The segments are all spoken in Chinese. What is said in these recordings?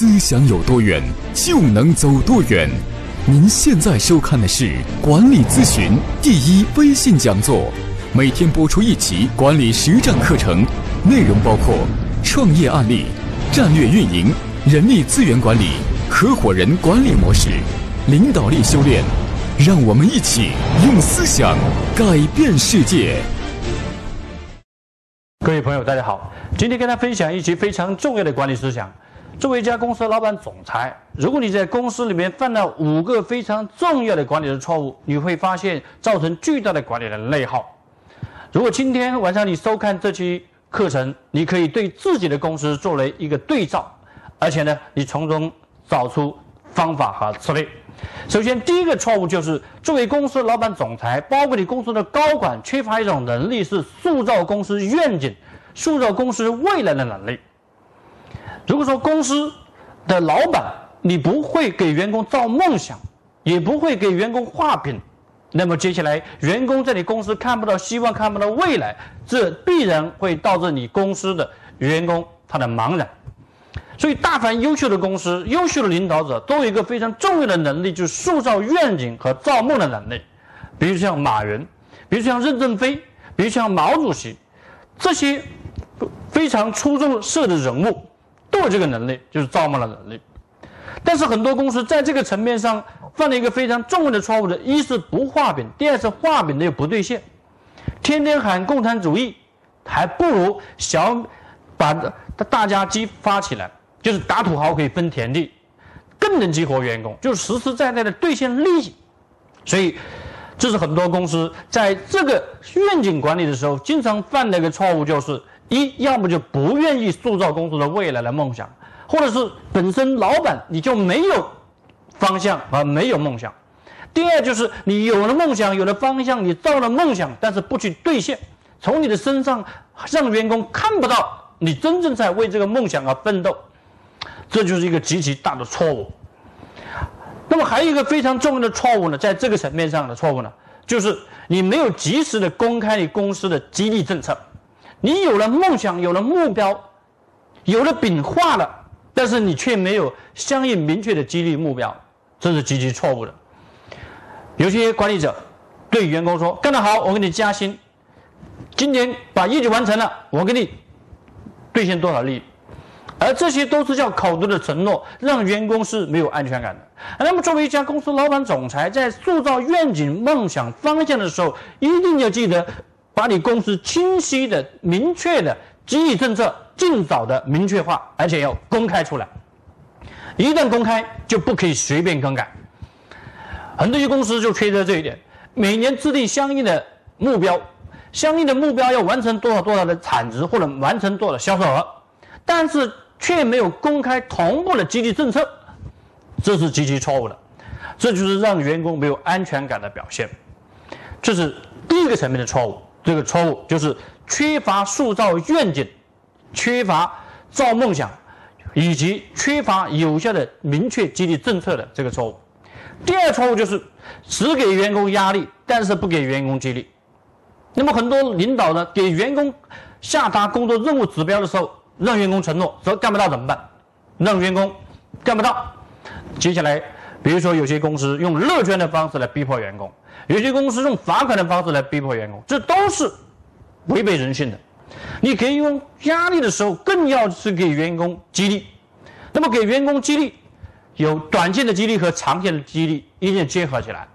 思想有多远，就能走多远。您现在收看的是管理咨询第一微信讲座，每天播出一期管理实战课程，内容包括创业案例、战略运营、人力资源管理、合伙人管理模式、领导力修炼。让我们一起用思想改变世界。各位朋友，大家好，今天跟大家分享一期非常重要的管理思想。作为一家公司的老板、总裁，如果你在公司里面犯了五个非常重要的管理的错误，你会发现造成巨大的管理的内耗。如果今天晚上你收看这期课程，你可以对自己的公司作为一个对照，而且呢，你从中找出方法和策略。首先，第一个错误就是作为公司老板、总裁，包括你公司的高管，缺乏一种能力，是塑造公司愿景、塑造公司未来的能力。如果说公司的老板你不会给员工造梦想，也不会给员工画饼，那么接下来员工在你公司看不到希望、看不到未来，这必然会导致你公司的员工他的茫然。所以，大凡优秀的公司、优秀的领导者，都有一个非常重要的能力，就是塑造愿景和造梦的能力。比如像马云，比如像任正非，比如像毛主席，这些非常出众色的人物，都有这个能力，就是造梦的能力。但是，很多公司在这个层面上犯了一个非常重要的错误的：一是不画饼，第二是画饼的又不兑现。天天喊共产主义，还不如想把大家激发起来。就是打土豪可以分田地，更能激活员工，就是实实在在的兑现利益。所以，这是很多公司在这个愿景管理的时候经常犯的一个错误，就是一要么就不愿意塑造公司的未来的梦想，或者是本身老板你就没有方向和没有梦想。第二就是你有了梦想，有了方向，你造了梦想，但是不去兑现，从你的身上让员工看不到你真正在为这个梦想而奋斗。这就是一个极其大的错误。那么还有一个非常重要的错误呢，在这个层面上的错误呢，就是你没有及时的公开你公司的激励政策。你有了梦想，有了目标，有了饼画了，但是你却没有相应明确的激励目标，这是极其错误的。有些管理者对员工说：“干得好，我给你加薪；今年把业绩完成了，我给你兑现多少利益。”而这些都是叫口头的承诺，让员工是没有安全感的。那么，作为一家公司老板、总裁，在塑造愿景、梦想方向的时候，一定要记得把你公司清晰的、明确的激励政策尽早的明确化，而且要公开出来。一旦公开，就不可以随便更改。很多些公司就缺少这一点，每年制定相应的目标，相应的目标要完成多少多少的产值，或者完成多少销售额，但是。却没有公开同步的激励政策，这是极其错误的，这就是让员工没有安全感的表现，这是第一个层面的错误。这个错误就是缺乏塑造愿景、缺乏造梦想，以及缺乏有效的明确激励政策的这个错误。第二错误就是只给员工压力，但是不给员工激励。那么很多领导呢，给员工下达工作任务指标的时候。让员工承诺说干不到怎么办？让员工干不到，接下来，比如说有些公司用乐捐的方式来逼迫员工，有些公司用罚款的方式来逼迫员工，这都是违背人性的。你可以用压力的时候，更要是给员工激励。那么给员工激励，有短线的激励和长线的激励一定结合起来。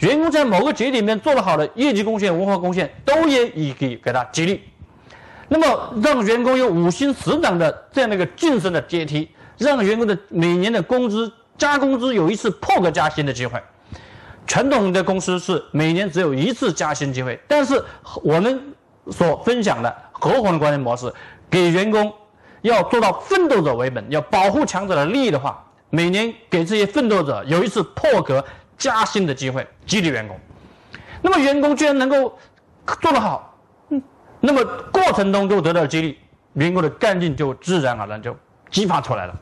员工在某个节点里面做得好的业绩贡献、文化贡献，都也以给给他激励。那么，让员工有五星十长的这样的一个晋升的阶梯，让员工的每年的工资加工资有一次破格加薪的机会。传统的公司是每年只有一次加薪机会，但是我们所分享的合伙人管理模式，给员工要做到奋斗者为本，要保护强者的利益的话，每年给这些奋斗者有一次破格加薪的机会，激励员工。那么员工居然能够做得好。嗯那么过程中就得到激励，员工的干劲就自然而然就激发出来了，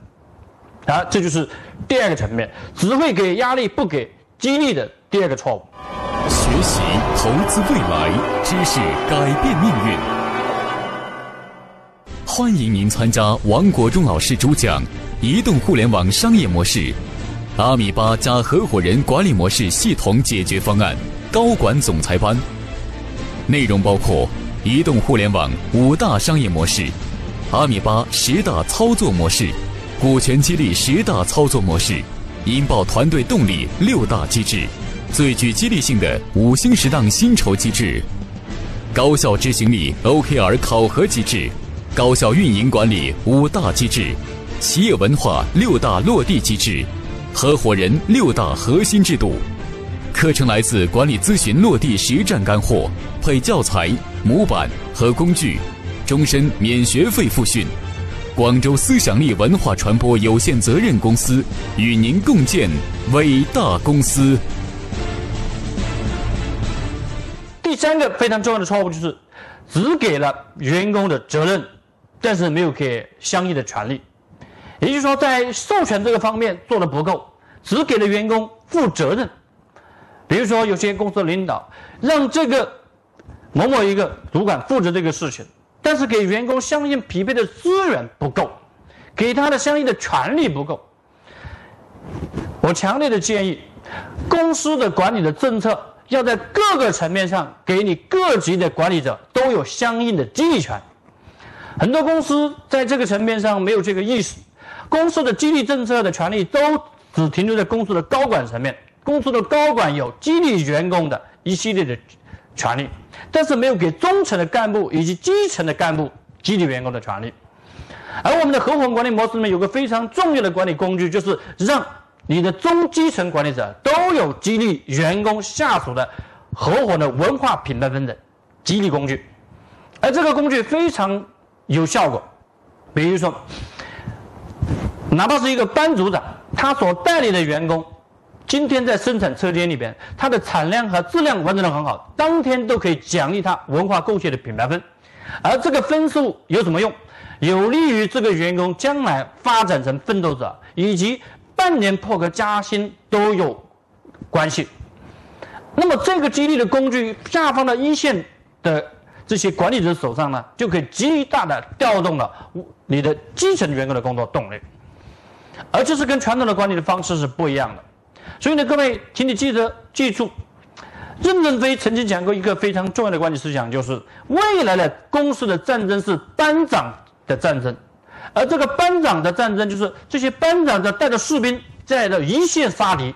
啊，这就是第二个层面，只会给压力不给激励的第二个错误。学习投资未来，知识改变命运。欢迎您参加王国忠老师主讲《移动互联网商业模式，阿米巴加合伙人管理模式系统解决方案高管总裁班。内容包括移动互联网五大商业模式，阿米巴十大操作模式，股权激励十大操作模式，引爆团队动力六大机制，最具激励性的五星十档薪酬机制，高效执行力 OKR 考核机制，高效运营管理五大机制，企业文化六大落地机制，合伙人六大核心制度。课程来自管理咨询落地实战干货，配教材、模板和工具，终身免学费复训。广州思想力文化传播有限责任公司与您共建伟大公司。第三个非常重要的错误就是只给了员工的责任，但是没有给相应的权利。也就是说，在授权这个方面做的不够，只给了员工负责任。比如说，有些公司领导让这个某某一个主管负责这个事情，但是给员工相应匹配的资源不够，给他的相应的权利不够。我强烈的建议，公司的管理的政策要在各个层面上给你各级的管理者都有相应的激励权。很多公司在这个层面上没有这个意识，公司的激励政策的权利都只停留在公司的高管层面。公司的高管有激励员工的一系列的权利，但是没有给中层的干部以及基层的干部激励员工的权利。而我们的合伙管理模式里面有个非常重要的管理工具，就是让你的中基层管理者都有激励员工下属的合伙的文化品牌分的激励工具，而这个工具非常有效果。比如说，哪怕是一个班组长，他所带领的员工。今天在生产车间里边，它的产量和质量完成的很好，当天都可以奖励他文化贡献的品牌分，而这个分数有什么用？有利于这个员工将来发展成奋斗者，以及半年破格加薪都有关系。那么这个激励的工具下放到一线的这些管理者手上呢，就可以极大的调动了你的基层员工的工作动力，而这是跟传统的管理的方式是不一样的。所以呢，各位，请你记得记住，任正非曾经讲过一个非常重要的管理思想，就是未来的公司的战争是班长的战争，而这个班长的战争就是这些班长在带着士兵在的一线杀敌，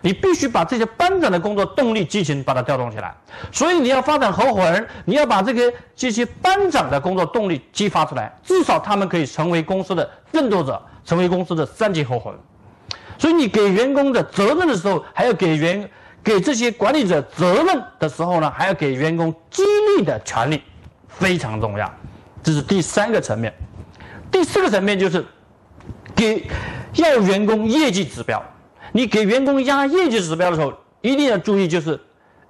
你必须把这些班长的工作动力激情把它调动起来。所以你要发展合伙人，你要把这个这些班长的工作动力激发出来，至少他们可以成为公司的奋斗者，成为公司的三级合伙人。所以你给员工的责任的时候，还要给员给这些管理者责任的时候呢，还要给员工激励的权利，非常重要。这是第三个层面。第四个层面就是给要员工业绩指标。你给员工压业绩指标的时候，一定要注意，就是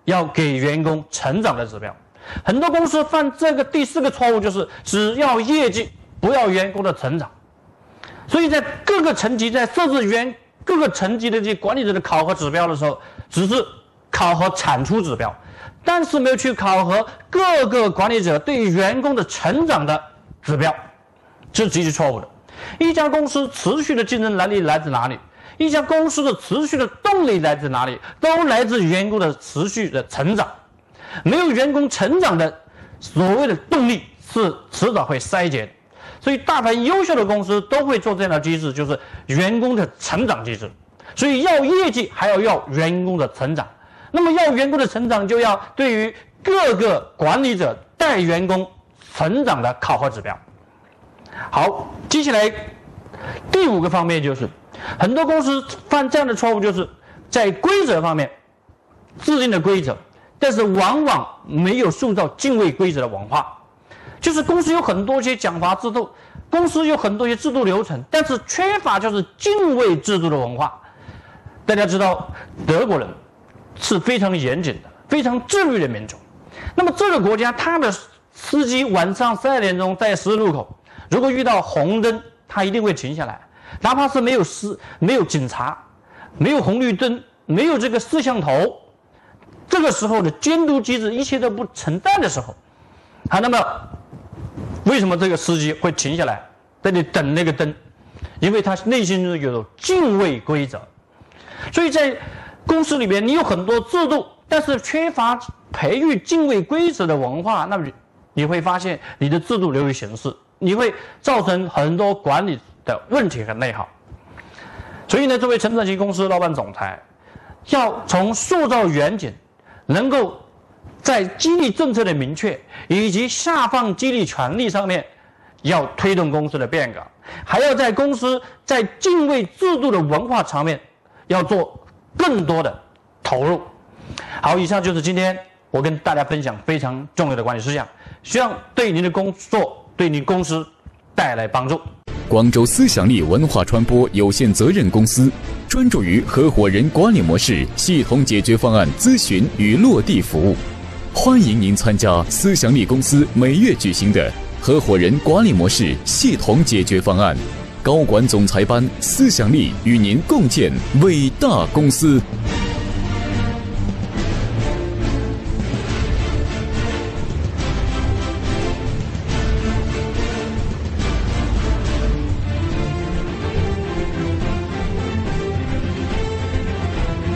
要给员工成长的指标。很多公司犯这个第四个错误，就是只要业绩，不要员工的成长。所以在各个层级在设置员各个层级的这些管理者的考核指标的时候，只是考核产出指标，但是没有去考核各个管理者对员工的成长的指标，这是极其错误的。一家公司持续的竞争能力来自哪里？一家公司的持续的动力来自哪里？都来自员工的持续的成长。没有员工成长的所谓的动力，是迟早会衰竭的。所以，大凡优秀的公司都会做这样的机制，就是员工的成长机制。所以，要业绩还要要员工的成长。那么，要员工的成长，就要对于各个管理者带员工成长的考核指标。好，接下来第五个方面就是，很多公司犯这样的错误，就是在规则方面制定的规则，但是往往没有塑造敬畏规则的文化。就是公司有很多些奖罚制度，公司有很多些制度流程，但是缺乏就是敬畏制度的文化。大家知道，德国人是非常严谨的、非常自律的民族。那么这个国家，他的司机晚上十二点钟在十字路口，如果遇到红灯，他一定会停下来，哪怕是没有司、没有警察、没有红绿灯、没有这个摄像头，这个时候的监督机制一切都不存在的时候，好，那么。为什么这个司机会停下来，在那里等那个灯？因为他内心中有敬畏规则。所以在公司里面，你有很多制度，但是缺乏培育敬畏规则的文化，那么你会发现你的制度流于形式，你会造成很多管理的问题和内耗。所以呢，作为成长型公司老板总裁，要从塑造远景，能够在激励政策的明确以及下放激励权利上面，要推动公司的变革，还要在公司在敬畏制度的文化层面，要做更多的投入。好，以上就是今天我跟大家分享非常重要的管理思想，希望对您的工作、对您公司带来帮助。广州思想力文化传播有限责任公司专注于合伙人管理模式系统解决方案咨询与落地服务，欢迎您参加思想力公司每月举行的合伙人管理模式系统解决方案高管总裁班，思想力与您共建伟大公司。